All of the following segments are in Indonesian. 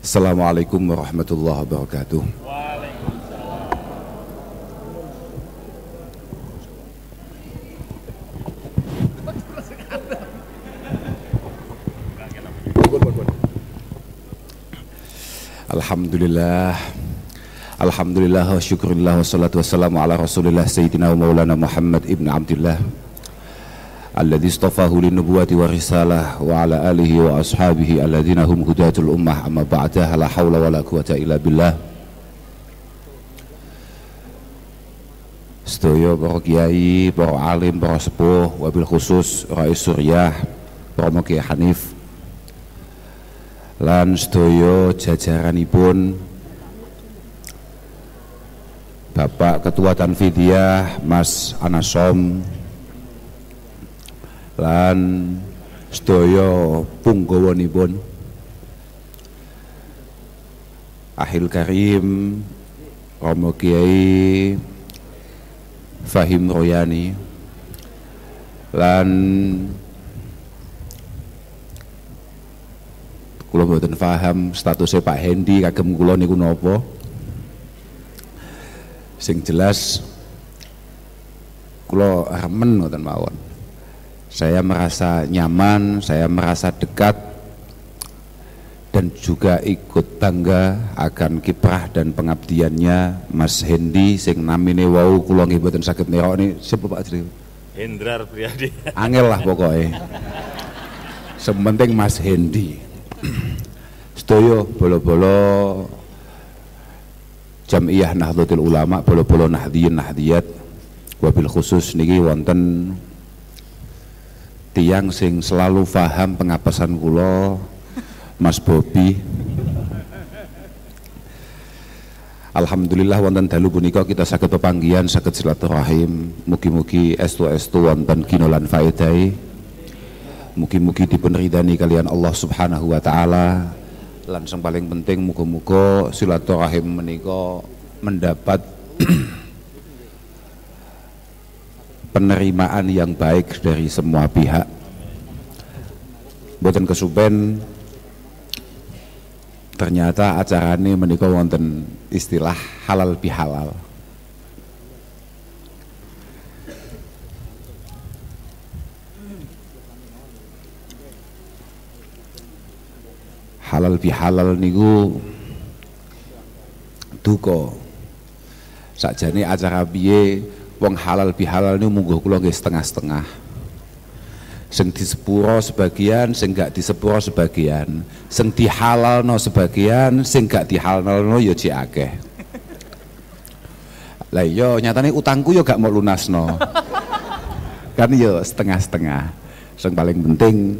Assalamualaikum warahmatullahi wabarakatuh. Alhamdulillah Alhamdulillah wa syukurillah wa salatu wassalamu ala rasulillah Sayyidina wa maulana Muhammad ibn Abdullah Alladhi istafahu linubuwati wa risalah Wa ala alihi wa ashabihi Alladhina hum hudatul ummah Amma ba'dah la illa billah Sedaya para kiai, para alim, para sepuh, wabil khusus Rais Suryah, para Moki Hanif, lan sedaya jajaranipun Bapak Ketua Tanfidiyah Mas Anasom lan sedaya punggawanipun Ahil Karim Romo Kiai Fahim Royani. Lan kula mboten paham statusnya Pak Hendi kagem kula niku napa. Sing jelas kula remen ngoten mawon saya merasa nyaman saya merasa dekat dan juga ikut bangga akan kiprah dan pengabdiannya Mas Hendi sing namine wau kula nggih mboten saged nerokne siapa Pak Jri Hendrar Priadi angel lah pokoknya sementing Mas Hendi. Sedaya bolo-bolo Jamiyah Nahdlatul Ulama bolo-bolo Nahdiyin Nahdiyat wabil khusus niki wonten tiang sing selalu paham pengapesan kula Mas Bobi Alhamdulillah wonten dalu punika kita saged pepanggihan saged silaturahim. Mugi-mugi estu-estu wonten kinolan faedai. Mugi-mugi dipun ridani kalian Allah Subhanahu wa taala. Lan sing paling penting muga-muga silaturahim menika mendapat penerimaan yang baik dari semua pihak. Boten kesupen ternyata acara ini menika wonten istilah halal bihalal. Halal bihalal niku duka. Sakjane acara piye wong halal bihalal niku munggo kula nggih setengah-setengah. Sing disepuro sebagian sing gak disepuro sebagian. Sing dihalalno sebagian sing gak dihalalno ya cek akeh. Lah iya nyatane utangku ya gak mau lunasno. Kan ya setengah-setengah. Sing paling penting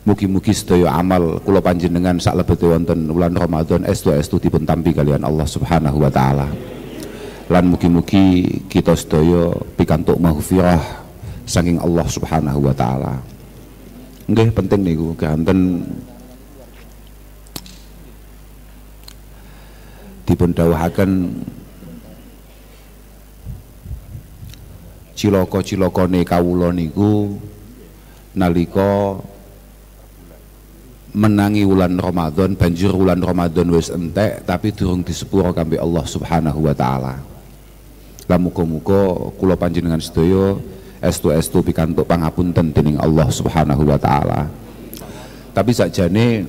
Mugi-mugi sedaya amal kula panjenengan sak lebete wonten bulan Ramadan estu estu dipun tampi kalian Allah Subhanahu wa taala. Lan mugi-mugi kita sedaya pikantuk maghfirah saking Allah Subhanahu wa taala. Nggih penting niku kanten dipun dawuhaken cilaka-cilakane kawula niku nalika menangi wulan Ramadan banjur wulan Ramadan wis entek tapi durung disepuro kambe Allah Subhanahu wa taala. Lah muga-muga kula panjenengan sedaya estu-estu pikantuk pangapunten dening Allah Subhanahu wa taala. Tapi sakjane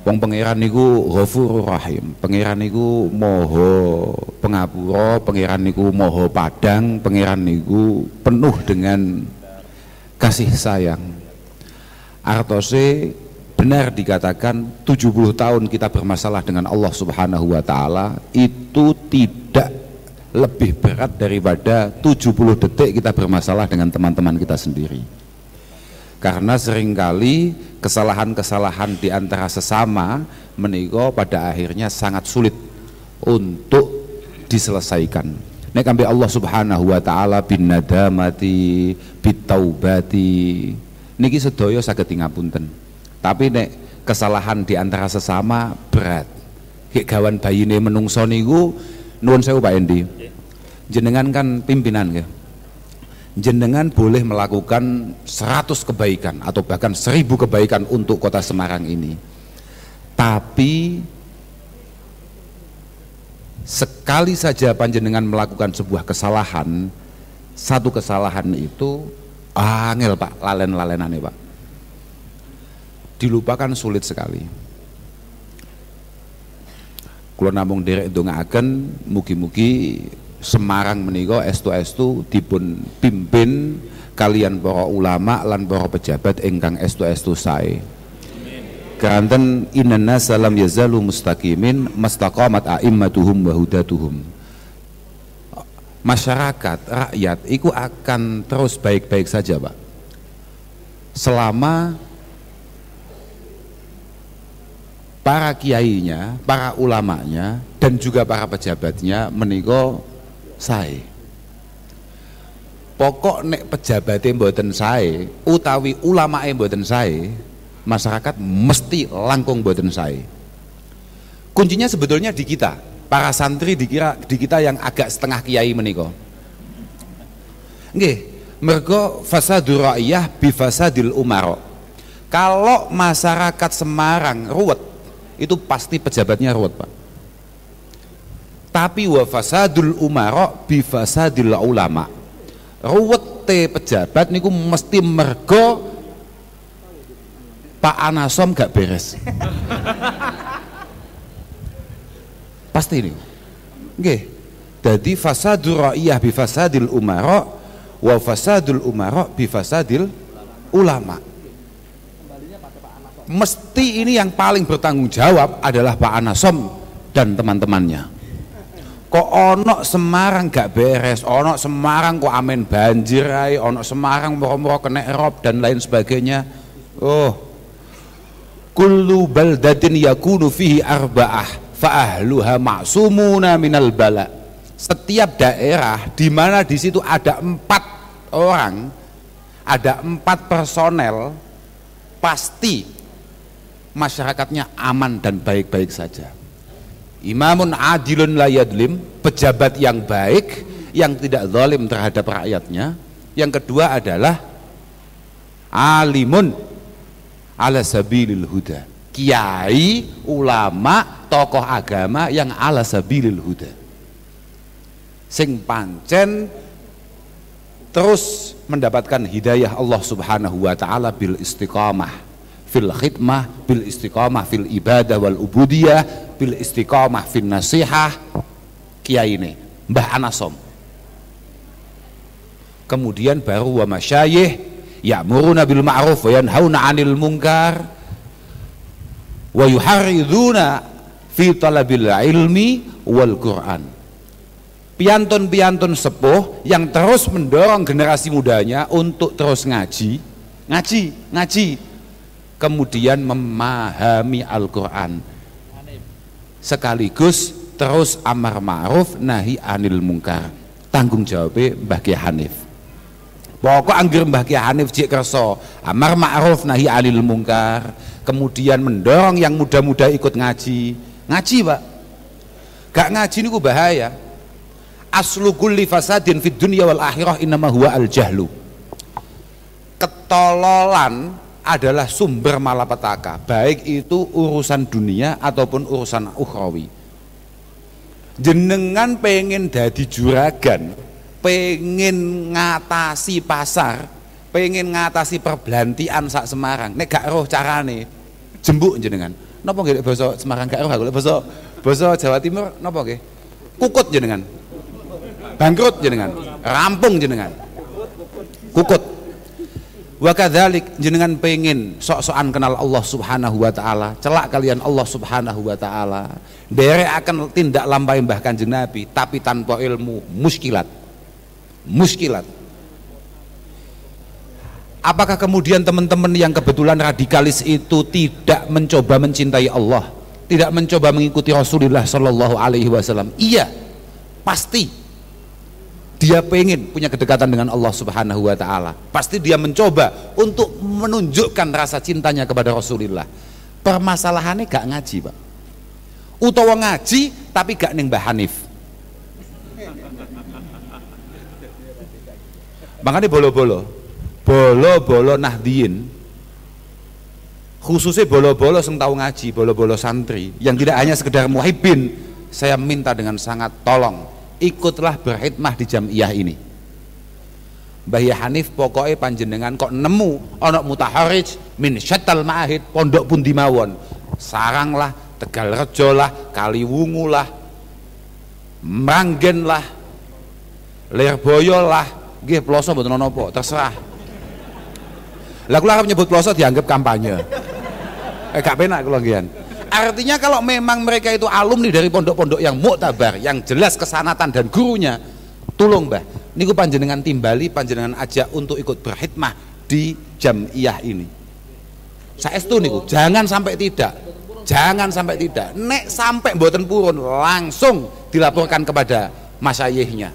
wong pangeran niku Ghafurur Rahim. Pangeran niku Maha Pengapura, pangeran niku Maha Padang, pangeran niku penuh dengan kasih sayang. Artose benar dikatakan 70 tahun kita bermasalah dengan Allah Subhanahu wa taala itu tidak lebih berat daripada 70 detik kita bermasalah dengan teman-teman kita sendiri. Karena sering kali kesalahan-kesalahan di antara sesama menikah pada akhirnya sangat sulit untuk diselesaikan. Nek ambil Allah Subhanahu wa taala bin nadamati bitaubati niki sedaya saged ngapunten tapi nek kesalahan di antara sesama berat kayak gawan bayine menungso niku nuwun sewu Pak Endi. Jenengan kan pimpinan ya jenengan boleh melakukan 100 kebaikan atau bahkan 1000 kebaikan untuk kota Semarang ini. Tapi sekali saja panjenengan melakukan sebuah kesalahan satu kesalahan itu angel pak lalen-lalenan pak. Dilupakan sulit sekali kalau namung derek akan mugi-mugi Semarang menika estu-estu dipun pimpin kalian para ulama lan para pejabat ingkang estu-estu sae Keranten inna salam yazalu mustaqimin mastaqamat a'immatuhum wa hudatuhum. Masyarakat, rakyat itu akan terus baik-baik saja, Pak. Selama para kiainya, para ulamanya dan juga para pejabatnya meniko sae. Pokok nek pejabatnya mboten sae utawi ulamae mboten sae, masyarakat mesti langkung boten saya kuncinya sebetulnya di kita. Para santri dikira di kita yang agak setengah kiai meniko nggih mergo fasadur ra'iyah bi fasadil umaro. Kalau masyarakat Semarang ruwet itu pasti pejabatnya ruwet Pak tapi wa fasadul umaro bi fasadil ulama ruwet te pejabat niku mesti mergo Pak Anasom gak beres. Pasti ini. Oke. Jadi fasadul ra'iyah bi fasadil umara wa fasadul umara bi ulama. Mesti ini yang paling bertanggung jawab adalah Pak Anasom dan teman-temannya. Kok ono Semarang gak beres, ono Semarang kok amin banjir ono Semarang moro-moro kena erop dan lain sebagainya. Oh, kullu baldatin yakunu fihi arba'ah fa ahluha ma'sumuna minal bala setiap daerah di mana di situ ada empat orang ada empat personel pasti masyarakatnya aman dan baik-baik saja. Imamun adilun layadlim pejabat yang baik yang tidak zalim terhadap rakyatnya. Yang kedua adalah alimun ala sabilil huda. Kiai ulama tokoh agama yang ala sabilil huda. Sing pancen terus mendapatkan hidayah Allah subhanahu wa ta'ala bil istiqamah fil khidmah bil istiqamah fil ibadah wal ubudiyah bil istiqamah fil nasihah. Kiai ini Mbah Anasom. Kemudian baru wa masyayih ya'muruna bil ma'ruf wa yanhauna 'anil munkar wa yuharriduna fi talabil ilmi wal Qur'an. Piantun-piantun sepuh yang terus mendorong generasi mudanya untuk terus ngaji. Ngaji ngaji kemudian memahami Al-Quran sekaligus terus amar ma'ruf nahi anil mungkar tanggung jawabnya Mbah Hanif Pokok anggir Mbah Ki Hanif jek kerso amar ma'ruf nahi alil mungkar, kemudian mendorong yang muda-muda ikut ngaji. Ngaji, Pak. Gak ngaji niku bahaya. Aslu kulli fasadin fid dunya wal akhirah innama huwa al jahlu. Ketololan adalah sumber malapetaka, baik itu urusan dunia ataupun urusan ukhrawi. Jenengan pengen dadi juragan, pengen ngatasi pasar pengen ngatasi perbelantian sak Semarang. Nek gak roh carane jembuk jenengan. Napa nggih basa Semarang gak roh? Aku basa basa Jawa Timur napa nggih? Kukut jenengan. Bangkrut jenengan. Rampung jenengan. Kukut wa kadzalik jenengan pengen sok-sokan kenal Allah Subhanahu wa taala celak kalian Allah Subhanahu wa taala. Derek akan tindak lampahi bahkan Kanjeng Nabi tapi tanpa ilmu muskilat. Muskilat. Apakah kemudian teman-teman yang kebetulan radikalis itu tidak mencoba mencintai Allah tidak mencoba mengikuti Rasulullah Shallallahu Alaihi Wasallam? Iya pasti dia pengen punya kedekatan dengan Allah Subhanahu Wa Taala. Pasti dia mencoba untuk menunjukkan rasa cintanya kepada Rasulullah. Permasalahannya gak ngaji pak. Utawa ngaji tapi gak neng Hanif. Makanya bolo-bolo. Bolo-bolo nahdiin khususnya bolo-bolo yang tahu ngaji, bolo-bolo santri. Yang tidak hanya sekedar muhibin, saya minta dengan sangat tolong ikutlah berhikmah di jamiah ini. Mbah Hanif pokoknya panjenengan kok nemu onok mutaharij min syatal ma'ahid pondok pun dimawon sarang lah tegal rejo lah kaliwungu lah manggen lah lirboyo lah gih ploso betul nopo terserah. Lah arep nyebut ploso dianggap kampanye. Eh gak penak kula ngian artinya kalau memang mereka itu alumni dari pondok-pondok yang muktabar yang jelas kesanatan dan gurunya tolong mbah. Niku panjenengan timbali panjenengan ajak untuk ikut berhikmah di jamiah ini. Saya itu niku. Jangan sampai tidak. Jangan sampai tidak. Nek sampai mboten purun langsung dilaporkan kepada masyayihnya.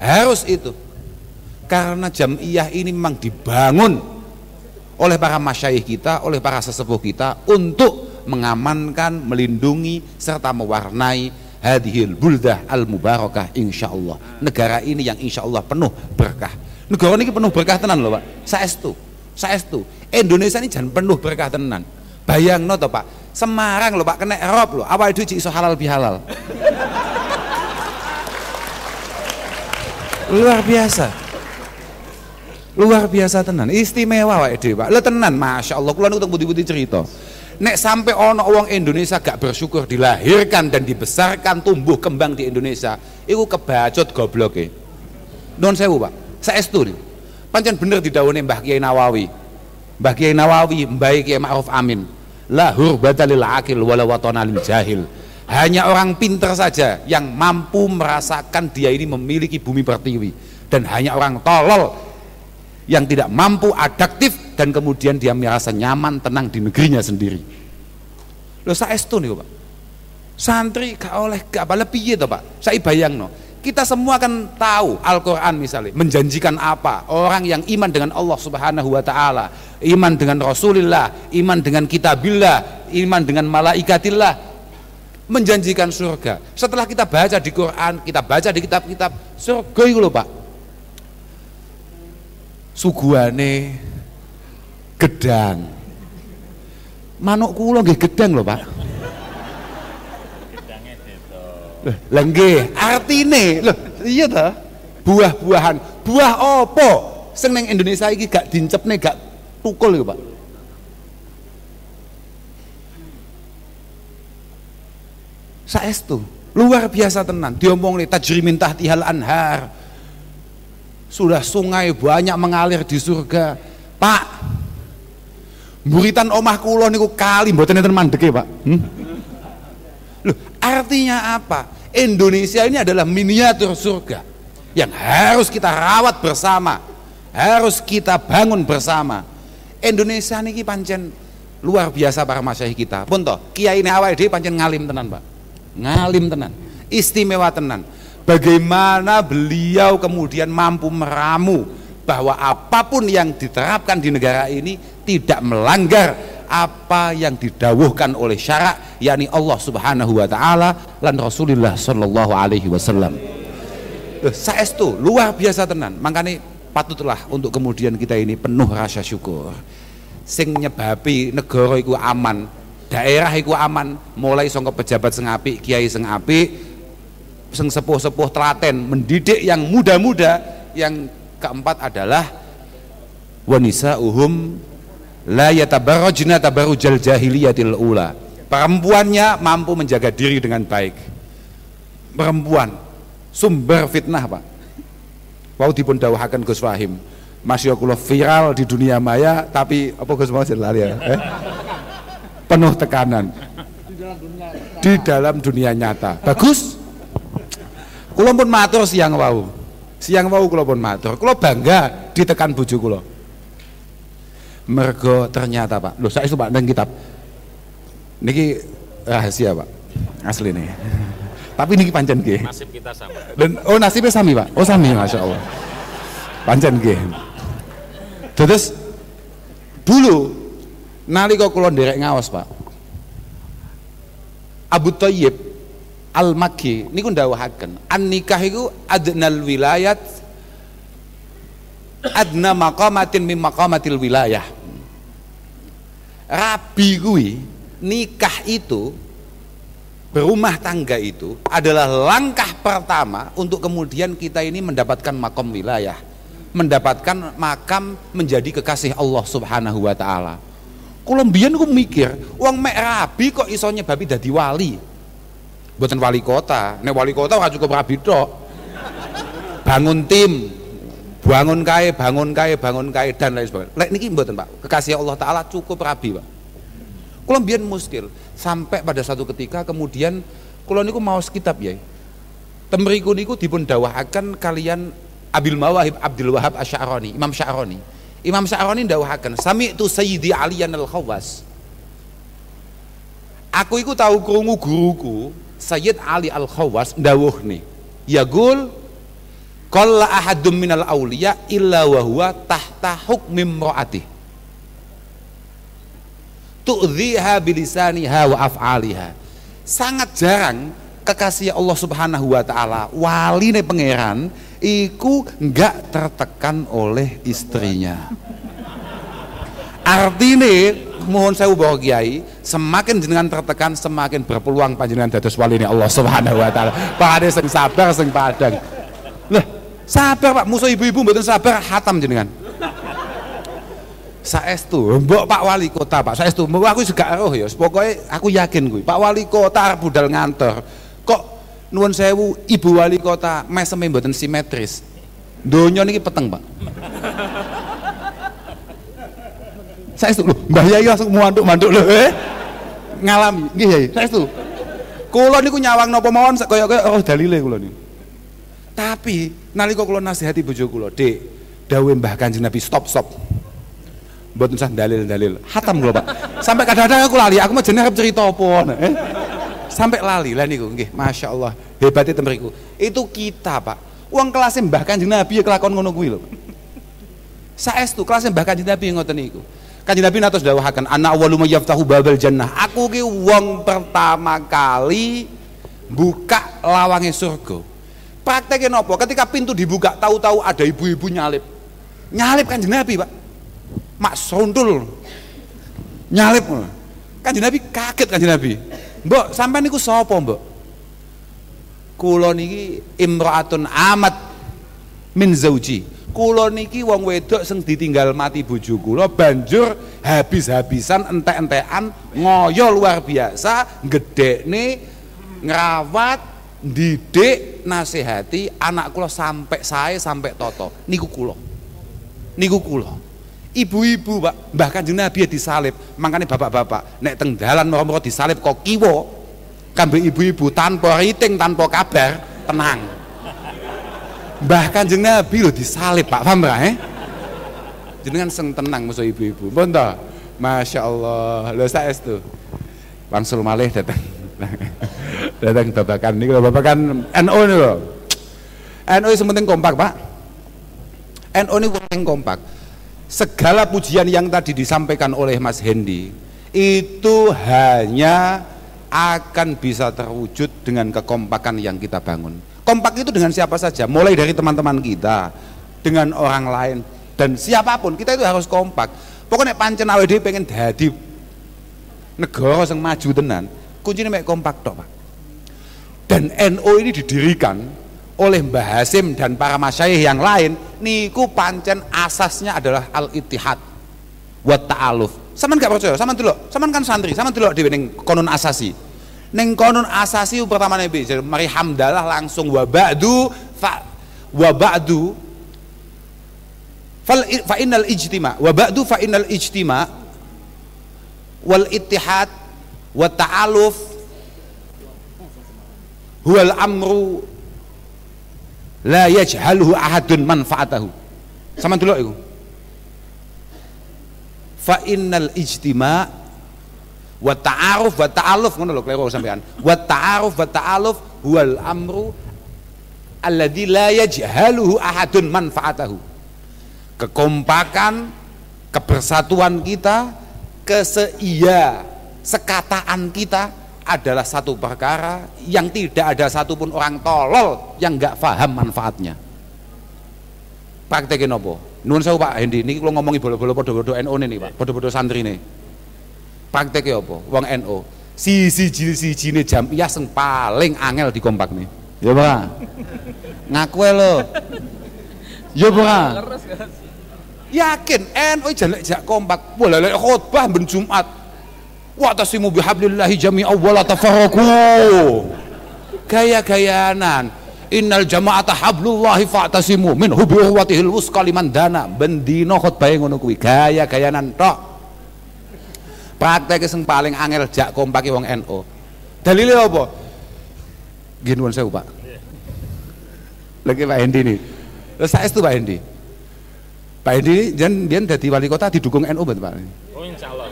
Harus itu. Karena jamiah ini memang dibangun oleh para masyayih kita oleh para sesepuh kita untuk mengamankan melindungi serta mewarnai hadhil buldah al mubarakah insyaallah. Negara ini yang insyaallah penuh berkah. Negara ini penuh berkah tenan loh pak. Saestu saestu. Indonesia ini jangan penuh berkah tenan. Bayang no pak. Semarang loh pak kena Eropa loh awal itu iso halal bihalal. Luar biasa. Luar biasa tenan. Istimewa pak Ede pak. Lo tenan masya Allah. Kulo nunggu budi-budi cerita nek sampai ono wong Indonesia gak bersyukur dilahirkan dan dibesarkan tumbuh kembang di Indonesia itu kebacut goblok e non sewu pak. Saestu nih pancen bener didawuhi Mbah Kiai Nawawi. Mbah Kiai Nawawi Mbah Kiai Ma'ruf Amin. La hurbata lil akil wala watana lil jahil. Hanya orang pinter saja yang mampu merasakan dia ini memiliki bumi pertiwi. Dan hanya orang tolol yang tidak mampu adaptif dan kemudian dia merasa nyaman tenang di negerinya sendiri. Lo saya itu nih pak. Santri gak oleh gak apa lebih itu pak. Saya bayang no. Kita semua kan tahu Al-Quran misalnya menjanjikan apa? Orang yang iman dengan Allah subhanahu wa ta'ala iman dengan Rasulullah iman dengan kitabillah iman dengan malaikatillah menjanjikan surga. Setelah kita baca di Quran kita baca di kitab-kitab surga itu loh pak suguhane gedang manuk kula nggih gedang lho Pak Lah nggih, artine lho iya ta? Buah-buahan. Buah apa sing ning Indonesia iki gak dincepne gak tukul lho Pak. Saestu, luar biasa tenan. Diomong nih tajrimin tahtihal anhar sudah sungai banyak mengalir di surga. Pak buritan omah kulo niku kali. Mboten enten mandeke pak. Hmm? Loh, artinya apa? Indonesia ini adalah miniatur surga yang harus kita rawat bersama harus kita bangun bersama. Indonesia niki pancen luar biasa para masyayikh kita. Pun toh kiai ini awal pancen ngalim tenan pak. Ngalim tenan istimewa tenan bagaimana beliau kemudian mampu meramu bahwa apa pun yang diterapkan di negara ini tidak melanggar apa yang didawuhkan oleh syarak yakni Allah Subhanahu wa taala dan Rasulullah sallallahu alaihi wasallam. Saestu luar biasa tenan. Makanya patutlah untuk kemudian kita ini penuh rasa syukur. Sing nyebabi negara iku aman, daerah iku aman, mulai sangka pejabat sing apik, kiai sing apik, seng sepuh-sepuh telaten mendidik yang muda-muda. Yang keempat adalah wanisa uhum la yatabarrajna tabarrujal jahiliyatil ula. Perempuannya mampu menjaga diri dengan baik. Perempuan sumber fitnah pak. Wau dipun dawuhaken Gus Fahim. Masya Allah viral di dunia maya tapi apa Gus mau lari ya. Eh? penuh tekanan. Di dalam dunia nyata. Bagus Kulo pun matur siang wau. Siang wau kulo pun matur. Kulo bangga ditekan bojo kulo. Mergo ternyata Pak, lho saya Pak nang kitab. Niki rahasia Pak. Asli nih. Tapi niki pancen nggih. Nasib kita sama. Dan oh nasibnya sami Pak. Oh sami Masya Allah. Pancen nggih. Terus dulu nalika kula nderek ngaos Pak. Abu Thayyib Al-Makki niku ndawuhaken an nikah iku adnal wilayat adna maqamatin min maqamatil wilayah. Rabi kuwi nikah itu berumah tangga itu adalah langkah pertama untuk kemudian kita ini mendapatkan makom wilayah mendapatkan makam menjadi kekasih Allah subhanahu wa ta'ala. Mbiyen aku mikir uang mek rabi kok iso nyebabi dadi wali buatan wali kota. Nek wali kota ora cukup rabi tok. Bangun tim. Bangun kae bangun kae bangun kae dan lain sebagainya. Lek niki mboten Pak? Kekasih Allah taala cukup rabi Pak. Kula mbiyen muskil sampai pada satu ketika kemudian kula niku mau kitab ya temriku niku dipun dawahaken kalian Abil Mawahib Abdul Wahab Asy'arani Imam Sya'rani Imam Sya'rani dawahaken sami itu Sayyidi Aliyan al-Khawas. Aku iku tahu krungu guruku Sayyid Ali al-Khawas nih yagul qalla ahadum minal auliya illa wa huwa tahta hukmim ra'atih tu'dhiha bilisaniha wa af'aliha. Sangat jarang kekasih Allah Subhanahu wa taala wali ne pangeran iku enggak tertekan oleh istrinya. Artine mohon saya bawa kiai semakin jenengan tertekan semakin berpeluang panjenengan dados wali ini Allah Subhanahu wa taala. Pak sing sabar sing padang. Lah sabar Pak. Musuh ibu-ibu mboten sabar hatam jenengan. Saestu mbok Pak Wali Kota Pak. Saestu mbok aku juga roh ya. Pokoknya aku yakin gue Pak Wali Kota budal ngantor. Kok nuwun sewu Ibu Wali Kota meseme mboten simetris? Donya niki peteng Pak saestu lho Mbah Yai langsung manduk-manduk lho eh. Ngalami. Nggih Yai. Saestu kula niku nyawang napa mawon kaya-kaya oh dalile kula niku. Tapi nalika kula nasihati bojo kula Dek dawuh Mbah Kanjeng Nabi stop stop. Buat usah dalil-dalil. Hatam gue pak. Sampai kadang-kadang aku lali aku mau jenis cerita apa eh? sampai lali lah niku nggih. Masya Allah hebatnya temeriku itu kita pak. Uang kelasnya bahkan kanjeng Nabi ya kelakon ngono kuwi lho saestu kelasnya bahkan kanjeng Nabi ngoten niku kanjeng Nabi natos dawuhaken anak awalu yaftahu babal jannah. Aku ki wong pertama kali buka lawangnya surga. Prakteknya nopo? Ketika pintu dibuka tahu-tahu ada ibu-ibu nyalip. Nyalip kanjeng Nabi pak. Mak sondul. Nyalip. Kan Nabi kaget kan Nabi. Mbok sampai niku sapa mbok? Kula niki imraatun amat min zauji kula niki wong wedok sing ditinggal mati bojo kula banjur habis-habisan entek-entekan ngoyo luar biasa gedekne ngrawat didik nasihati anak kula sampai saya sampai toto. Niku kula. Niku kula. Ibu-ibu pak bahkan kanjeng Nabi ya disalib. Makanya bapak-bapak nek teng dalan mau disalib kok kiwo kambe ibu-ibu tanpa riting tanpa kabar tenang bahkan kanjeng Nabi lo disalib pak. Paham eh? Jenengan seng tenang musuh ibu-ibu. Bonto Masya Allah. Lo saya itu langsung malih datang datang babakan. Ini kalau babakan NO ini loh NO itu penting kompak pak. NO ini penting kompak. Segala pujian yang tadi disampaikan oleh Mas Hendy itu hanya akan bisa terwujud dengan kekompakan yang kita bangun. Kompak itu dengan siapa saja, mulai dari teman-teman kita, dengan orang lain dan siapa pun kita itu harus kompak. Pokoknya pancen awd pengen jadi negara yang maju tenan, kuncinya mek kompak tok, Pak. Dan NO ini didirikan oleh Mbah Hasim dan para masyayikh yang lain niku pancen asasnya adalah al ittihad wa ta'aluf saman gak percaya saman dulu saman kan santri saman dulu di konon asasi ning konon asasi pertama nabi jadi mari hamdalah langsung wa ba'du fa wa ba'du fal fa innal ijtima wa ba'du fa innal ijtima wal ittihad wa ta'aluf huwal amru la yajhaluhu ahadun manfaatahu. Sama dulu itu fa innal ijtima wa ta'aruf wa ta'aluf ngono lho kleru sampean. Wa ta'aruf wa ta'aluf huwal amru alladzi la yajhaluhu ahadun manfaatahu. Kekompakan kebersatuan kita keseia sekataan kita adalah satu perkara yang tidak ada satupun orang tolol yang nggak paham manfaatnya. Praktekin apa? Nuhun saya Pak Hendi, ini kalau ngomongi bodoh-bodoh podo-podo NU ini Pak, podo-podo santri ini. Prakteke apa? Wong NU. Siji-siji jam jamiah sing paling angel di kompak nih. Ya, Pak. Ngaku lo. Ya, Pak. Yakin NU jelek jak kompak. Wah, lek khotbah ben Jumat. Wa tasimu bihablillahi jami'a wa la tafarraqu. Gaya-gayanan. Innal jama'ata hablullahi fa'tasimu min uhwatihil wusqa liman dana. Bendino khotbah ngono kuwi. Gaya-gayanan tok. Praktek sing paling angel jak kompake wong NU. Dalile apa? Nggih nuwun sewu, Pak. Lagi Pak Hendi nih. Lah saestu Pak Hendi. Pak Hendi jan biyen dadi wali kota didukung NU betul Pak. Oh insyaallah.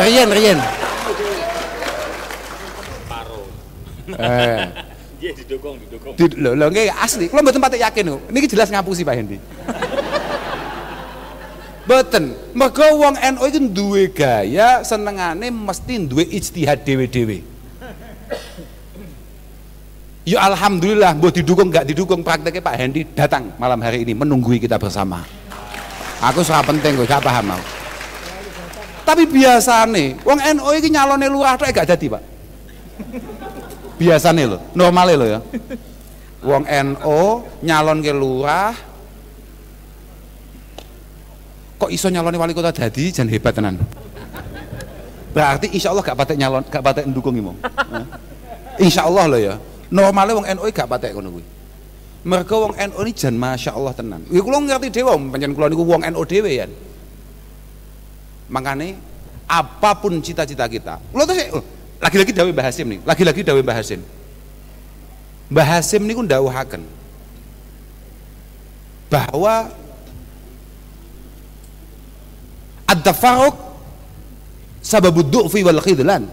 Riyen riyen. Paro. Eh. Nggih didukung didukung. Di, lho lho nggih asli. Kula mboten pati yakin kok. Niki jelas ngapusi Pak Hendi. Boten, mergo wong NU itu duwe gaya senengane mesti duwe ijtihad dhewe-dhewe. Ya alhamdulillah, mau didukung nggak didukung prakteknya Pak Hendi datang malam hari ini menunggui kita bersama. Aku sangat penting gue gak paham mau. Tapi biasa nih, wong NU ini nyalonnya lurah tuh gak jadi pak. Biasa nih lo, normalnya lo ya. Wong NU nyalon ke lurah, kok iso nyalonnya wali kota jadi jangan hebat tenan. Berarti insya Allah gak patek nyalon, gak patek mendukung imam. Insya Allah lo ya. Normalnya wong NU gak patek ngono kuwi. Mereka wong NU ini jan Masya Allah tenan. Ya kula ngerti dewa pancen kula niku wong NU dhewe ya makanya apa pun cita-cita kita kula tuh lagi-lagi dawe Mbah Hasim nih lagi-lagi dawe Mbah Hasim. Mbah Hasim niku ndawuhaken bahwa ad-tafarruq sababud du'fi wal khidlan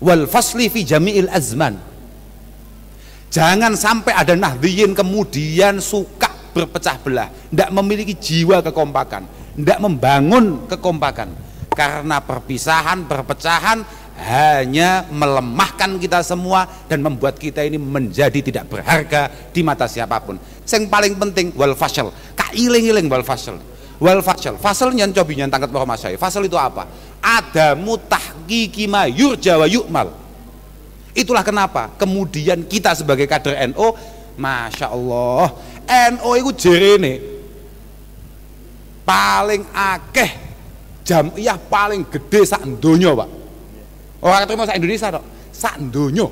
wal fasli fi jami'il azman. Jangan sampai ada nahdiyin kemudian suka berpecah belah tidak memiliki jiwa kekompakan tidak membangun kekompakan. Karena perpisahan perpecahan hanya melemahkan kita semua dan membuat kita ini menjadi tidak berharga di mata siapa pun. Yang paling penting wal fasal kailing-iling wal fasal wal fasal. Fasal yang cobi yang tangkat bahwa saya fasal itu apa? Ada mutah tahqiqi ma yurja wa yu'mal. Itulah kenapa kemudian kita sebagai kader NO Masya Allah NO itu jerene paling akeh jamiah paling gede sak donya Pak. Orang terima sak Indonesia dok sak donya.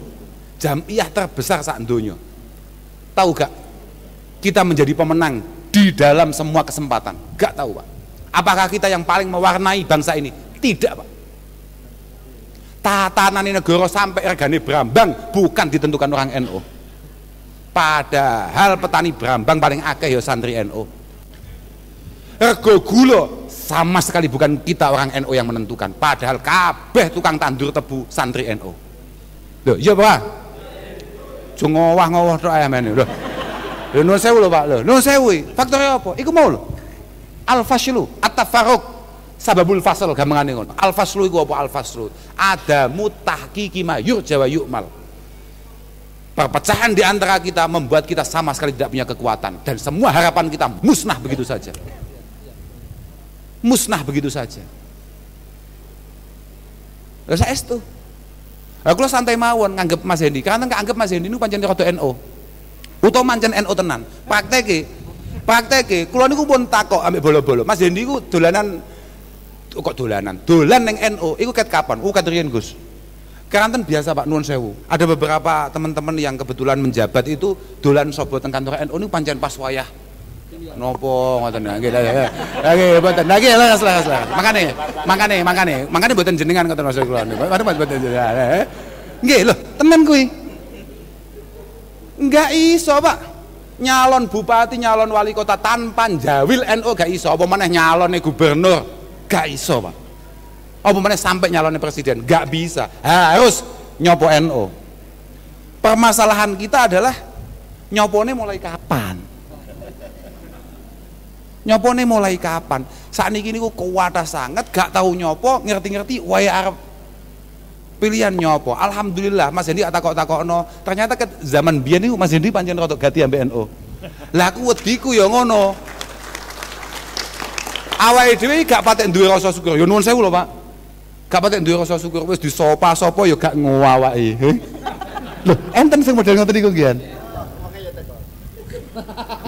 Jamiah terbesar sak donya. Tahu gak? Kita menjadi pemenang di dalam semua kesempatan. Gak tahu Pak. Apakah kita yang paling mewarnai bangsa ini? Tidak Pak. Tatanan negara sampai regane Brambang bukan ditentukan orang NU padahal petani Brambang paling akeh ya santri NU rego gula sama sekali bukan kita orang NU yang menentukan. Padahal kabeh tukang tandur tebu santri NU loh iya pak. Ngowah ngowah tok ayam ini loh lho nuwun sewu lho Pak lho. Nuwun sewu faktornya apa? Iku mau lho al fashilu at-tafarruq. Sababul fasal gampangane ngono. Al faslu iku apa al faslu ada mutahqiqi ma yurja wa yu'mal. Perpecahan di antara kita membuat kita sama sekali tidak punya kekuatan. Dan semua harapan kita musnah begitu saja. Musnah begitu saja. Lah saya itu. Aku santai mawon nganggep Mas Hendi, karena nggak anggap Mas Hendi nu pancen rada NU. Utawa pancen NU tenan. Prakteke prakteke kula niku pun takok ambek bolo-bolo. Mas Hendi ku dolanan kok dolanan? Dolan neng NU itu ket kapan? Uh ket riyen Gus? Keranten biasa Pak Nuwun Sewu. Ada beberapa teman-teman yang kebetulan menjabat itu dolan sobo teng kantor NU ini pancen pas wayah. Nopo ngoten nggih ya nggih. Mboten nggih leres leres leres. Makane makane makane. Makane mboten jenengan ngoten maksud kula niku. Mboten jenengan nggih lho temen kuwi enggak iso Pak. Nyalon bupati nyalon wali kota tanpa jawil NU gak iso. Apa maneh nyalone gubernur? Gak iso pak. Apa mana sampai nyalonin presiden? Gak bisa. Harus nyopo NO permasalahan kita adalah nyopone mulai kapan? Nyopone mulai kapan? Saat ini ku kuwata sangat gak tahu nyopo ngerti-ngerti waya Arab pilihan nyopo alhamdulillah Mas Hendi takok no ternyata ke zaman biyen niku Mas Hendi pancen rotok gati ambek NU lah aku wediku ya ngono Awake dhewe gak patek duwe rasa syukur. Ya nuwun sewu lho, Pak. Gak patek duwe rasa syukur wis disopa sapa ya gak ngowawaki. Lho, enten sing model ngoten niku nggih.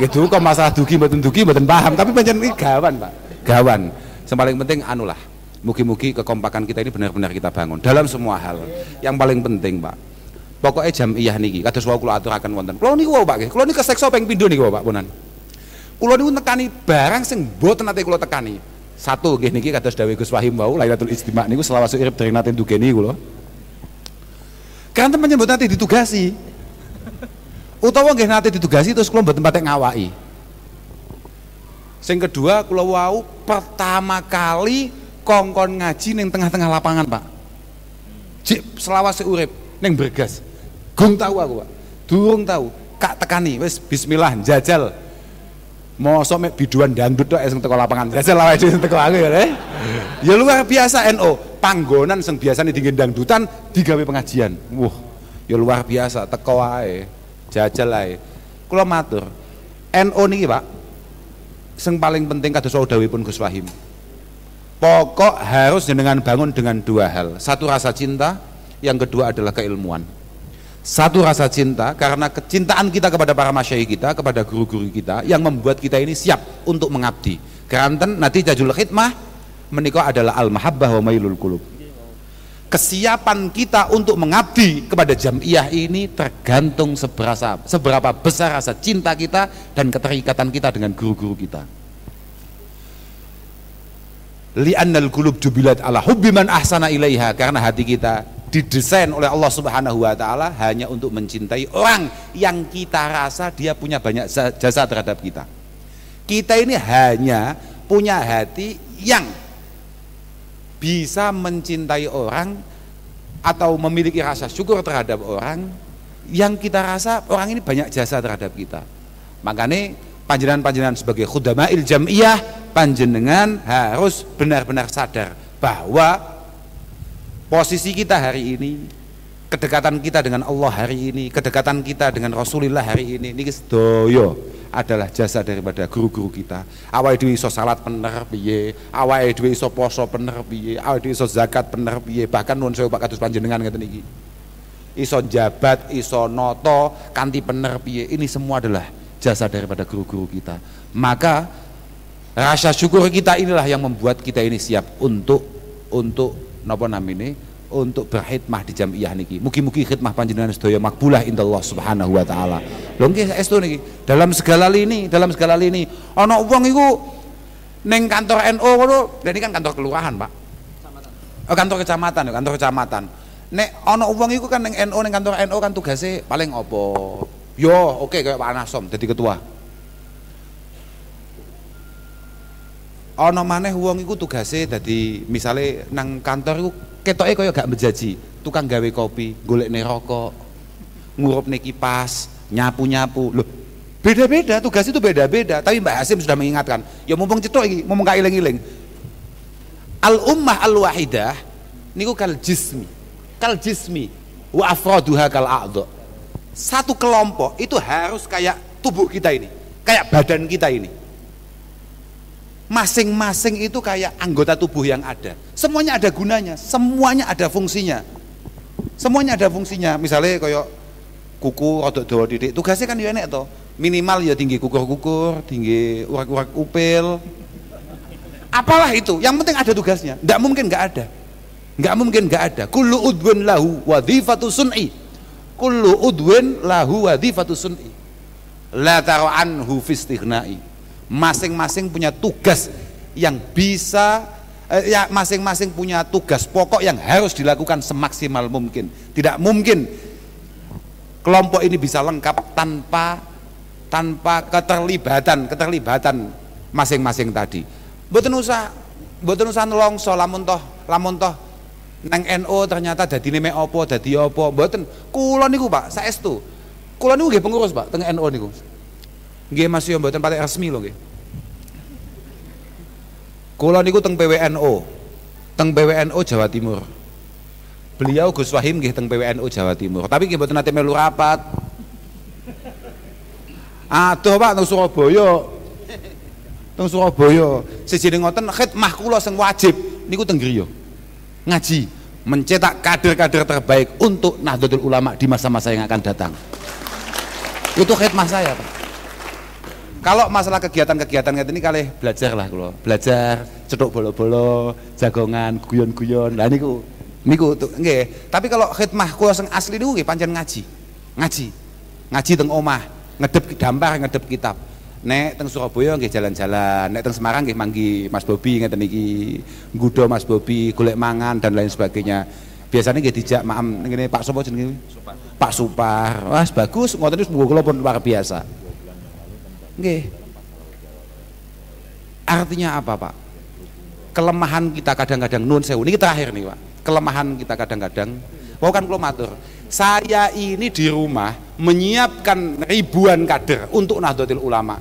Gitu kok masalah dugi mboten dugi mboten paham, tapi pancen iki gawan, Pak. Gawan. Yang penting anulah. Mugi-mugi kekompakan kita ini benar-benar kita bangun dalam semua hal. Yang paling penting, Pak. Pokoknya jam iya niki, kados wau kula aturaken wonten. Kula niku Pak nggih. Kula niku keseksa ping pindho niku Pak punan. Kula niku nekani barang sing mboten nate kula tekani. Satu nggih niki kados dawuh Gus Wahim wau Lailatul Istima niku selawase urip dari nate ndugeni kula. Kan temen mboten nate ditugasi. Utawa nggih nate ditugasi terus kula mboten patek ngawaki. Sing kedua kula wau pertama kali kongkon ngaji ning tengah-tengah lapangan, Pak. Jik selawase urip ning bergas. Gung tahu aku, Pak. Durung tahu. Kak tekani wis bismillah jajal. Mosok mek biduan dangdut tok sing teko lapangan. Jajal awake dhewe teko aku ya. Eh. Ya luar biasa NO. Panggonan sing biasane dingin dangdutan digawe pengajian. Wah, ya luar biasa teko wae. Jajal ae. Kula matur. NO niki, Pak. Sing paling penting kados dawuhipun Gus Wahim. Pokok harus jenengan bangun dengan dua hal. Satu rasa cinta, yang kedua adalah keilmuan. Satu rasa cinta karena kecintaan kita kepada para masyayikh kita, kepada guru-guru kita yang membuat kita ini siap untuk mengabdi. Keranten nanti jajul khidmah menikah adalah al-mahabbah wa mailul kulub. Kesiapan kita untuk mengabdi kepada jamiah ini tergantung seberapa, seberapa besar rasa cinta kita dan keterikatan kita dengan guru-guru kita. Li'annal kulub jubilat ala hubbiman ahsana ilaiha karena hati kita didesain oleh Allah Subhanahu wa taala hanya untuk mencintai orang yang kita rasa dia punya banyak jasa terhadap kita. Kita ini hanya punya hati yang bisa mencintai orang atau memiliki rasa syukur terhadap orang yang kita rasa orang ini banyak jasa terhadap kita. Makanya panjenengan-panjenengan sebagai khudamail jamiyah panjenengan harus benar-benar sadar bahwa posisi kita hari ini kedekatan kita dengan Allah hari ini kedekatan kita dengan Rasulullah hari ini ini sedoyo adalah jasa daripada guru-guru kita. Awal itu iso salat bener piye? Awal itu iso poso bener piye? Awal itu iso zakat bener piye? Bahkan nun sewu panjenengan ngeten iki. Iso jabat iso noto kanti bener piye? Ini semua adalah jasa daripada guru-guru kita maka rasa syukur kita inilah yang membuat kita ini siap untuk untuk napa namine untuk berkhidmah di jamiah niki. Mugi-mugi khidmah panjenengan sedaya makbulah indallah subhanahu wa taala. Lho nggih estu niki, dalam segala lini, dalam segala lini ana wong iku ning kantor NU ngono, ini kan kantor kelurahan, Pak. Oh, kantor kecamatan, kantor kecamatan. Nek ana wong iku kan ning NU ning kantor NU kan tugasnya paling opo? Yo, oke okay, kayak Pak Anasom jadi ketua. ana maneh wong iku tugase dadi misale nang kantor iku ketoke kaya gak menjaji. Tukang gawe kopi golekne rokok ngurupne kipas nyapu-nyapu. Loh beda-beda tugas itu beda-beda. Tapi Mbak Hasim sudah mengingatkan ya mumpung cetok iki mumpung gak iling-iling. Al ummah al wahidah niku kal jismi kal jismi wa afraduha kal a'dha satu kelompok itu harus kayak tubuh kita ini kayak badan kita ini masing-masing itu kayak anggota tubuh yang ada. Semuanya ada gunanya, semuanya ada fungsinya. Semuanya ada fungsinya. Misalnya kayak kuku rodok dawa didik, tugasnya kan ya enek toh. Minimal ya tinggi kukur-kukur, tinggi urak-urak upil. Apalah itu, yang penting ada tugasnya. Tidak mungkin nggak ada. Nggak mungkin nggak ada. Kullu udwin lahu wadhifatu sun'i. Kullu udwin lahu wadhifatu sun'i. La taro anhu fistighnai masing-masing punya tugas yang bisa eh, ya masing-masing punya tugas pokok yang harus dilakukan semaksimal mungkin. Tidak mungkin kelompok ini bisa lengkap tanpa tanpa keterlibatan keterlibatan masing-masing tadi. Mboten usah mboten usah nelongso lamun toh lamun toh nang NO ternyata dadi neme opo dadi opo mboten kula niku Pak saestu kula niku nggih pengurus Pak teng NO niku Nggih Mas yo mboten patek resmi lho nggih. Kula niku teng PWNO. Teng PWNO Jawa Timur. Beliau Gus Wahim nggih teng PWNO Jawa Timur. Tapi nggih mboten nate melu rapat. Aduh Pak teng Surabaya. teng Surabaya sejene ngoten khidmah kula sing wajib niku teng griya ngaji mencetak kader-kader terbaik untuk Nahdlatul Ulama di masa-masa yang akan datang. Itu khidmah saya Pak. Kalau masalah kegiatan-kegiatan ini kali belajar lah kalau belajar cetuk bolo-bolo jagongan guyon-guyon. Lah niku niku nggih. Tapi kalau khidmah kula sing asli nggih pancen ngaji. Ngaji. Ngaji teng omah ngedep dampar ngedep kitab nek teng Surabaya nggih jalan-jalan nek teng Semarang nggih manggi Mas Bobi ngeten iki nggudo Mas Bobi golek mangan dan lain sebagainya. Biasanya nggih dijak maam ngene Pak Sopo jenenge? Pak Supar. Wah bagus ngoten niku kula pun luar biasa. Nggih. Artinya apa Pak? Kelemahan kita kadang-kadang nun sewu ini terakhir nih Pak. Kelemahan kita kadang-kadang. Wah kan kula matur saya ini di rumah menyiapkan ribuan kader untuk Nahdlatul Ulama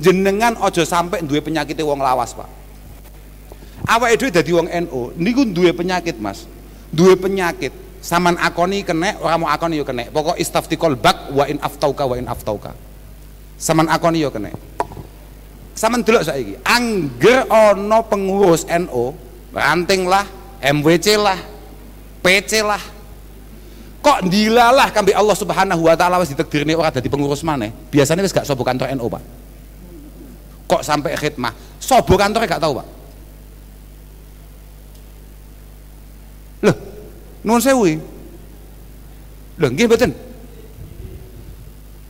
jenengan ojo sampai duwe penyakit wong lawas pak. Awake dhewe dadi wong NU niku duwe penyakit mas. Duwe penyakit. Saman akoni kene ora mau akoni yo kene pokok istaftikol bak wa in aftauka wa in aftauka. Saman akoni yo kene saman delok saiki. Angger ono pengurus NU ranting lah MWC lah PC lah. Kok dilalah kambi Allah Subhanahu wa taala wis ditakdirne ora dadi pengurus maneh? Biasanya wis gak sobo kantor NU Pak kok sampai khidmah? Sobo kantornya gak tahu pak. Loh nuwun sewu loh nggih mboten?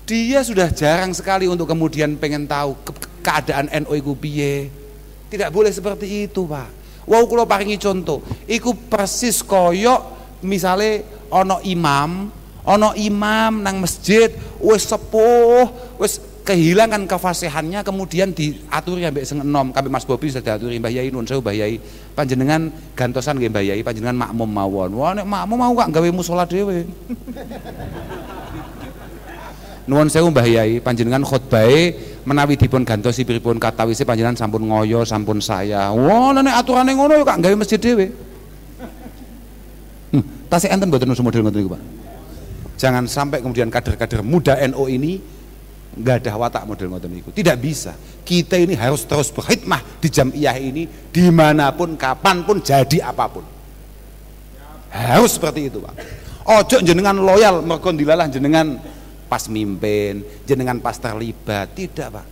Dia sudah jarang sekali untuk kemudian pengen tahu ke keadaan NU iku piye. Tidak boleh seperti itu pak. Wow kalau paringi contoh. Iku persis koyok misale ono imam ono imam nang masjid wis sepuh wis kehilangan kefasihannya kemudian diaturi ambek sing enom. Kabeh Mas Bobi sudah diaturi Mbah Yai nun sewu Mbah Yai. Panjenengan gantosan nggih Mbah Yai panjenengan makmum mawon. Wah nek makmum mau gak gawe musala dhewe? Nuwun sewu Mbah Yai panjenengan khotbahe menawi dipun gantosi pripun katawise panjenengan sampun ngoyo sampun saya. Wah nek aturane ngono yo gak gawe masjid dhewe? Hmm, tasih enten mboten model ngoten Pak? Jangan sampai kemudian kader-kader muda NU ini nggak ada watak model ngoten itu tidak bisa. Kita ini harus terus berkhidmah di jamiah ini di mana pun kapan pun jadi apa pun. Harus seperti itu pak. Ojo jenengan loyal merkon dilalah jenengan pas mimpin jenengan pas terlibat. Tidak pak.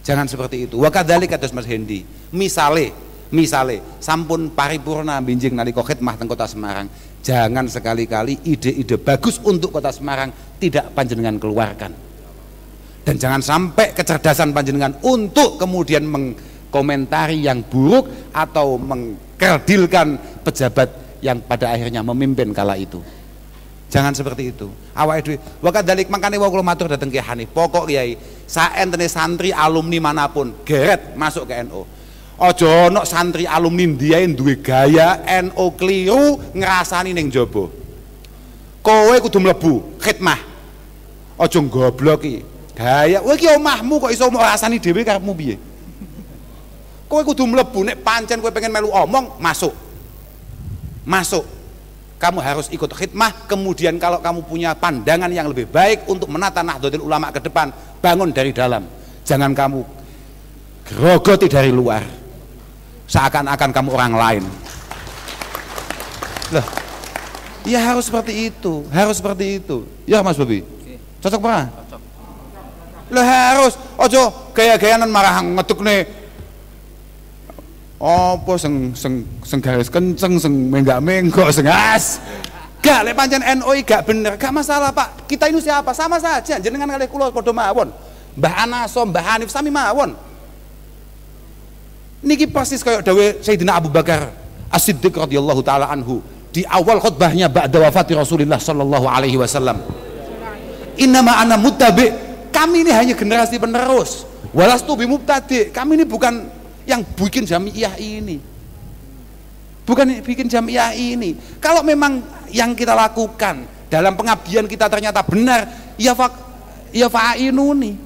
Jangan seperti itu. Wakadali kata Mas Hendi. Misale misale sampun paripurna binjing nali khidmah teng kota Semarang. Jangan sekali-kali ide-ide bagus untuk kota Semarang tidak panjenengan keluarkan dan jangan sampai kecerdasan panjenengan untuk kemudian mengkomentari yang buruk atau mengkerdilkan pejabat yang pada akhirnya memimpin kala itu. Jangan seperti itu. Awal itu wakat dalik makanya wakul matur datang ke Hanif. Pokok kiai saentene santri alumni mana pun geret masuk ke NU ojo ono santri alumni dia duwe gaya NU keliru ngerasani neng jobo kowe kudu mlebu khidmah. Ojo goblok Gaya, kowe iki omahmu kok iso rasani dhewe karepmu piye? Kowe kudu mlebu nek pancen kowe pengen melu omong, masuk. Masuk. Kamu harus ikut khidmah, kemudian kalau kamu punya pandangan yang lebih baik untuk menata Nahdlatul Ulama ke depan, bangun dari dalam. Jangan kamu grogoti dari luar. Seakan-akan kamu orang lain. Loh, ya harus seperti itu, harus seperti itu. Ya Mas Bobi. Cocok pak? Lo harus. Ojo gaya-gayanan marah ngetuk nih apa seng seng seng garis kenceng seng menggak menggok seng as. Gak lek pancen NOI gak bener. Gak masalah pak. Kita ini siapa? Sama saja jenengan kali kulo podo mawon. Mbah Anaso Mbah Hanif sami mawon. Niki persis kayak dawe Sayyidina Abu Bakar As-Siddiq radhiyallahu taala anhu di awal khutbahnya ba'da wafati Rasulullah sallallahu alaihi wasallam. Innama ana muttabi kami ini hanya generasi penerus. Walastu bimubtadi kami ini bukan yang bikin jamiah ini. Bukan bikin jamiah ini. Kalau memang yang kita lakukan dalam pengabdian kita ternyata benar ya fa ya fa'inuni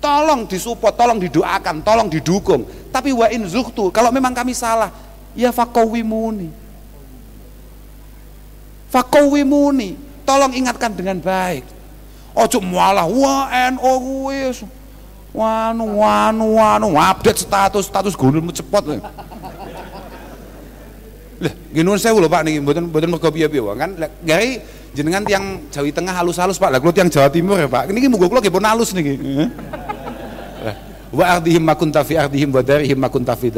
tolong disupport tolong didoakan tolong didukung. Tapi wa in zuhtu kalau memang kami salah ya fakowimuni fakowimuni tolong ingatkan dengan baik ojo mualah wah NU kuwi Wanu wanu wanu update status status gunungmu cepot. Lah, gini saya lho Pak niki mboten mboten mergo piye-piye kan gari jenengan tiang Jawa Tengah halus-halus Pak. Lah kula tiang Jawa Timur ya Pak. Niki muga kula nggih pun halus niki. Wa ardihim ma kunta fi ardihim wa darihim ma kunta fi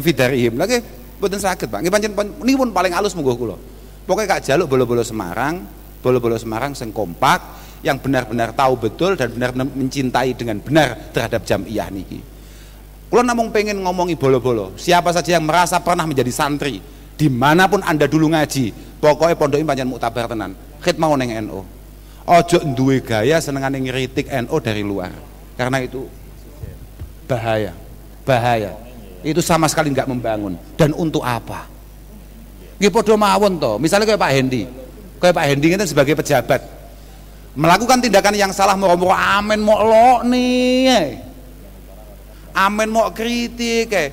fi darihim. Lagi mboten saged Pak. Nggih niki pun paling halus muga kula. Pokoknya Kak Jaluk bolo-bolo Semarang, bolo-bolo Semarang sing kompak yang benar-benar tahu betul dan benar-benar mencintai dengan benar terhadap jamiah niki. Kalau namun pengen ngomongi bolo-bolo, siapa saja yang merasa pernah menjadi santri, di mana pun anda dulu ngaji, pokoknya pondok ini panjang muktabar tenan, khid mau neng NO. Ojo duwe gaya senengane ngeritik NO dari luar, karena itu bahaya, bahaya. Itu sama sekali nggak membangun. Dan untuk apa? Padha mawon to. Misalnya kayak Pak Hendi. Kayak Pak Hendi itu sebagai pejabat, melakukan tindakan yang salah mau ngomong amin mau lo nih amin mau kritik eh.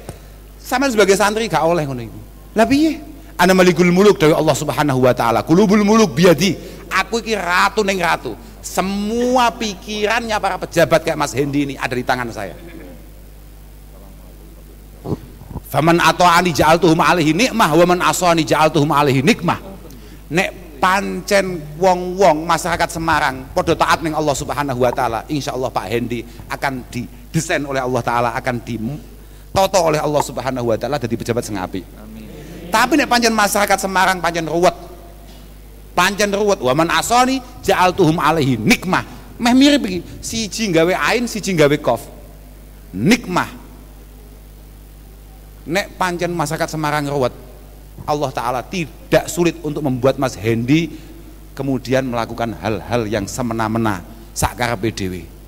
sama sebagai santri gak oleh ngono iku. Lah piye? Ana malikul muluk dari Allah Subhanahu wa taala. Kulubul muluk biadi aku iki ratu neng ratu. Semua pikirannya para pejabat kayak Mas Hendi ini ada di tangan saya. Faman atau ani ja'altuhum alaihi nikmah wa man asani ja'altuhum alaihi nikmah. Nek pancen wong-wong masyarakat Semarang podo taat ning Allah Subhanahu wa taala insyaallah Pak Hendi akan didesain oleh Allah taala akan toto oleh Allah Subhanahu wa taala jadi pejabat sing apik. Tapi nek pancen masyarakat Semarang pancen ruwet pancen ruwet wa man asani ja'altuhum alaihi nikmah. Meh mirip iki siji gawe ain siji gawe kof. Nikmah. Nek pancen masyarakat Semarang ruwet Allah Ta'ala tidak sulit untuk membuat Mas Hendy kemudian melakukan hal-hal yang semena-mena sakar PDW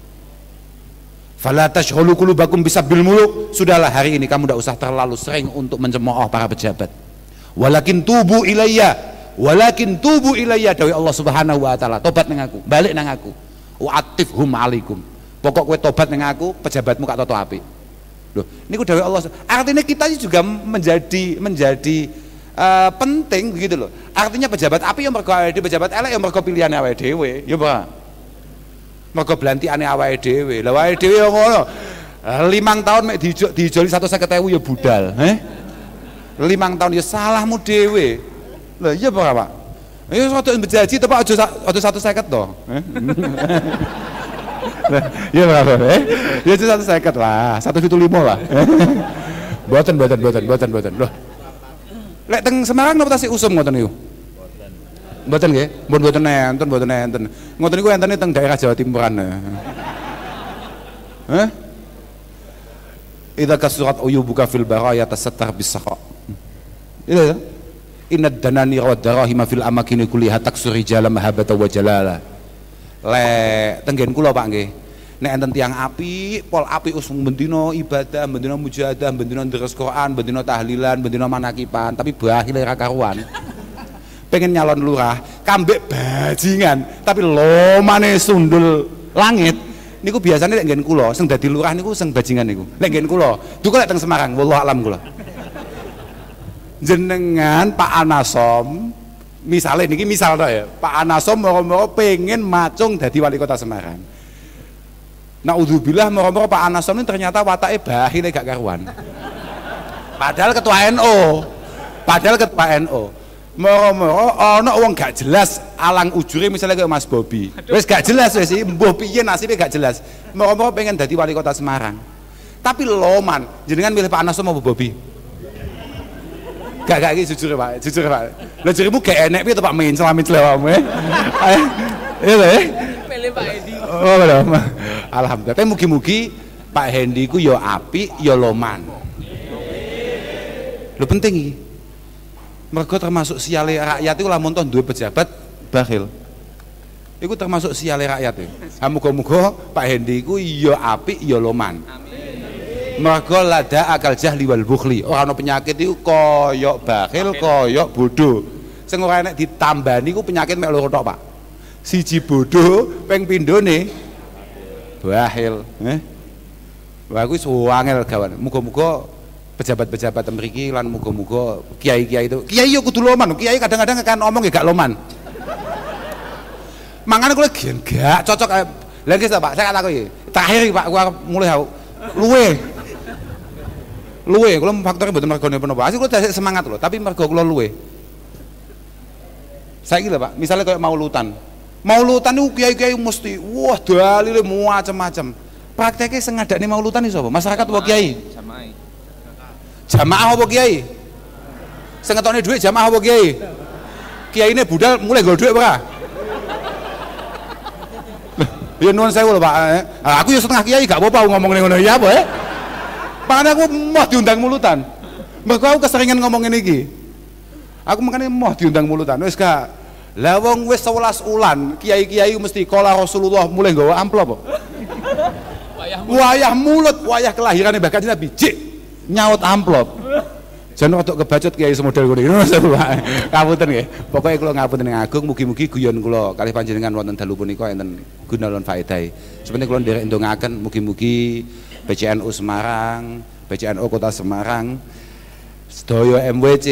fala tashghulu qulubakum bisabil muluk. Sudahlah hari ini kamu tidak usah terlalu sering untuk mencemooh para pejabat. Walakin tubu ilayya walakin tubu ilayya dari Allah Subhanahu wa taala. Tobat nang aku balik nang aku. Hum alaikum. Pokok kowe tobat nang aku pejabatmu kak toto api loh ini ku Allah artinya kita juga menjadi menjadi uh, penting begitu loh. Artinya pejabat api yang mergo awake pejabat elek yang mergo pilihane awake dhewe, ya Pak. Mergo blantikane awake dhewe. Lah awake dhewe yo ngono. Limang tahun mek satu saya ketemu ya budal, eh? Limang tahun ya salahmu dhewe. Lah iya Pak, Pak. Ya satu berjanji tepak aja aja satu toh. Eh? Iya Pak, eh? Ya satu seket lah, satu itu lima lah. Buatan, buatan, buatan, buatan, buatan. Loh, Lek teng Semarang napa tasih usum ngoten niku? Mboten nggih, mbon mboten enten, mboten enten. Ngoten niku entene teng daerah Jawa Timuran. Hah? Idza kasurat uyubuka fil baraya tasattar bisakha. Itu ya. Inna danani wa darahima fil amakini kulliha taksuri jala mahabata wa jalala. Lek tenggen kula Pak nggih nek enten tiang api pol api usung bendino ibadah bendino mujahadah bendino deres Quran bendino tahlilan bendino manakipan tapi bahile ra karuan. Pengen nyalon lurah kambek bajingan tapi lomane sundul langit. Niku biasanya lek nggen kula sing dadi lurah niku sing bajingan niku. Lek nggen kula duka lek teng Semarang wallahu alam kula. Jenengan Pak Anasom misalnya niki misal to ya Pak Anasom moro-moro pengen macung dadi wali kota Semarang Naudzubillah moro-moro Pak Anasom ini ternyata watake bahile gak karuan. Padahal ketua NO. Padahal ketua NO. Moro-moro ana wong gak jelas alang ujure misalnya kayak Mas Bobi. Wis gak jelas wis mbuh piye nasibnya gak jelas. Moro-moro pengen dadi wali kota Semarang. Tapi loman, jenengan milih Pak Anasom apa Bobi? Gak gak iki jujur Pak, jujur Pak. Lah jerimu gak enek piye to Pak Min selamin selawammu. Iya eh. Milih Pak Edi. Oh, Alhamdulillah. Tapi mugi-mugi Pak Hendi ku yo ya api, yo ya loman. Lo penting iki. Mergo termasuk siale rakyat itu lamun toh duwe pejabat bakhil. Iku termasuk siale rakyat e. Ha muga-muga Pak Hendi ku yo ya api, yo loman. Mergo lada akal jahli wal bukhli. Ora ana penyakit iku koyok bakhil, koyok bodoh. Sing ora enek ditambani ku penyakit mek loro tok, Pak. Siji bodoh, ping pindhone bahil eh Wah suwangel gawan. Muga-muga pejabat-pejabat mriki lan muga-muga kiai-kiai itu kiai yo kudu loman, kiai kadang-kadang kan ngomong ya gak loman. Mangane kula gen gak cocok Lagi Pak, saya kata terakhir Pak, gua mulai aku luwe. Luwe, kalau faktornya betul mergo napa Asli kula semangat loh, tapi mergo kula luwe. Saya gila Pak, misalnya kayak maulutan. Maulutan itu kiai-kiai mesti wah dalile macam-macam. Prakteknya sengadane maulutan itu apa? Masyarakat apa kiai? Jamaah apa kiai? Sing ngetokne dhuwit jamaah apa kiai? Kiai ini budal mulai gol dhuwit ora? Ya nuwun sewu lho Pak. Eh, aku ya setengah kiai gak apa-apa ngomong ngono ya apa ya? Makanya aku mau diundang mulutan. Mergo aku keseringan ngomong ini iki. Aku makanya mau diundang mulutan. Wis gak. Lah wong wis 11 ulan, kiai-kiai mesti kala Rasulullah mulai nggawa amplop kok. Wayah mulut, wayah kelahiran bahkan Nabi jik nyaut amplop. Jangan waktu kebacot kiai semodel iki. Ngapunten nggih. Pokoke kula ngapunten ing Agung mugi-mugi guyon kula kalih panjenengan wonten dalu punika enten guna lan faedah. Sebenarnya kula nderek ndongaken mugi-mugi PCNU Semarang, PCNU Kota Semarang, sedaya MWC,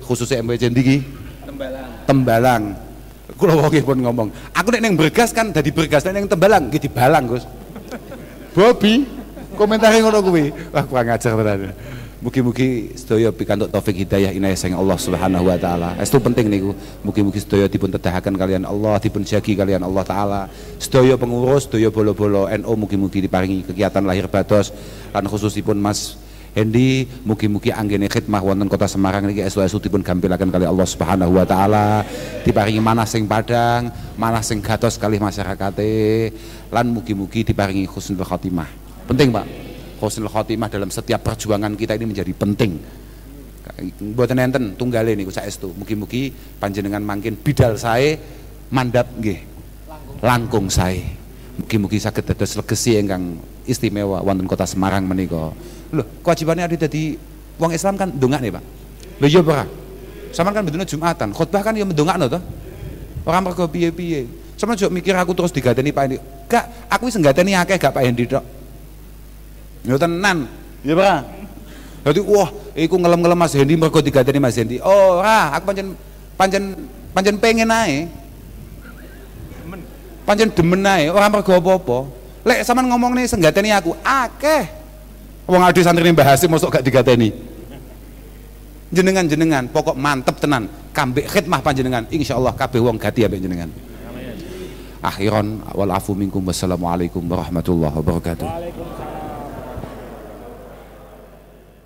khususnya MWC ndiki? Tembalang. Tembalang. Kula pun ngomong, aku nek ning bergas kan dadi bergas nek ning Tembalang nggih dibalang, Gus. Bobi komentare ngono kuwi. Wah, kurang ajar tenan. Mugi-mugi sedaya pikantuk taufik hidayah inayah sang Allah Subhanahu wa taala. Estu penting niku. Mugi-mugi sedaya dipun tedahaken kalian Allah, dipun jagi kalian Allah taala. Sedaya pengurus, sedaya bolo-bolo NU mugi-mugi diparingi kegiatan lahir bados lan khususipun Mas Hendi mugi-mugi anggene khidmah wonten kota Semarang niki esu-esu dipun gampilaken kali Allah Subhanahu wa taala. Diparingi manah sing padang manah sing gatos kali masyarakate lan mugi-mugi diparingi husnul khotimah penting Pak. Husnul khotimah dalam setiap perjuangan kita ini menjadi penting. Buatan enten tunggale niku saestu mugi-mugi panjenengan mangkin bidal saya mandap nggih. Langkung saya mugi-mugi saged dados legesi ingkang istimewa wonten kota Semarang menika. Lho kewajibannya ada jadi wong Islam kan nih Pak? Lho iya Pak. Sama kan bedune Jumatan. Khutbah kan ya mendongakno to? Orang mergo piye-piye. Sama juga mikir aku terus digadeni Pak Hendi gak aku wis nggadeni akeh gak Pak Hendi tok. Ya tenan. Ya, Pak. Jadi wah, iku ngelem-ngelem Mas Hendi mergo digadeni Mas Hendi. Oh, ora, aku pancen pancen pancen pengen ae. Pancen demen ae, ora mergo apa-apa. Lek sampean ngomong nih senggateni aku, akeh. Wong adi santri Mbah Hasim mosok gak digateni. Jenengan-jenengan, pokok mantep tenan. Kambek khidmah panjenengan, insyaallah kabeh wong gati ambek jenengan. Akhiran wal afu minkum wassalamualaikum warahmatullahi wabarakatuh.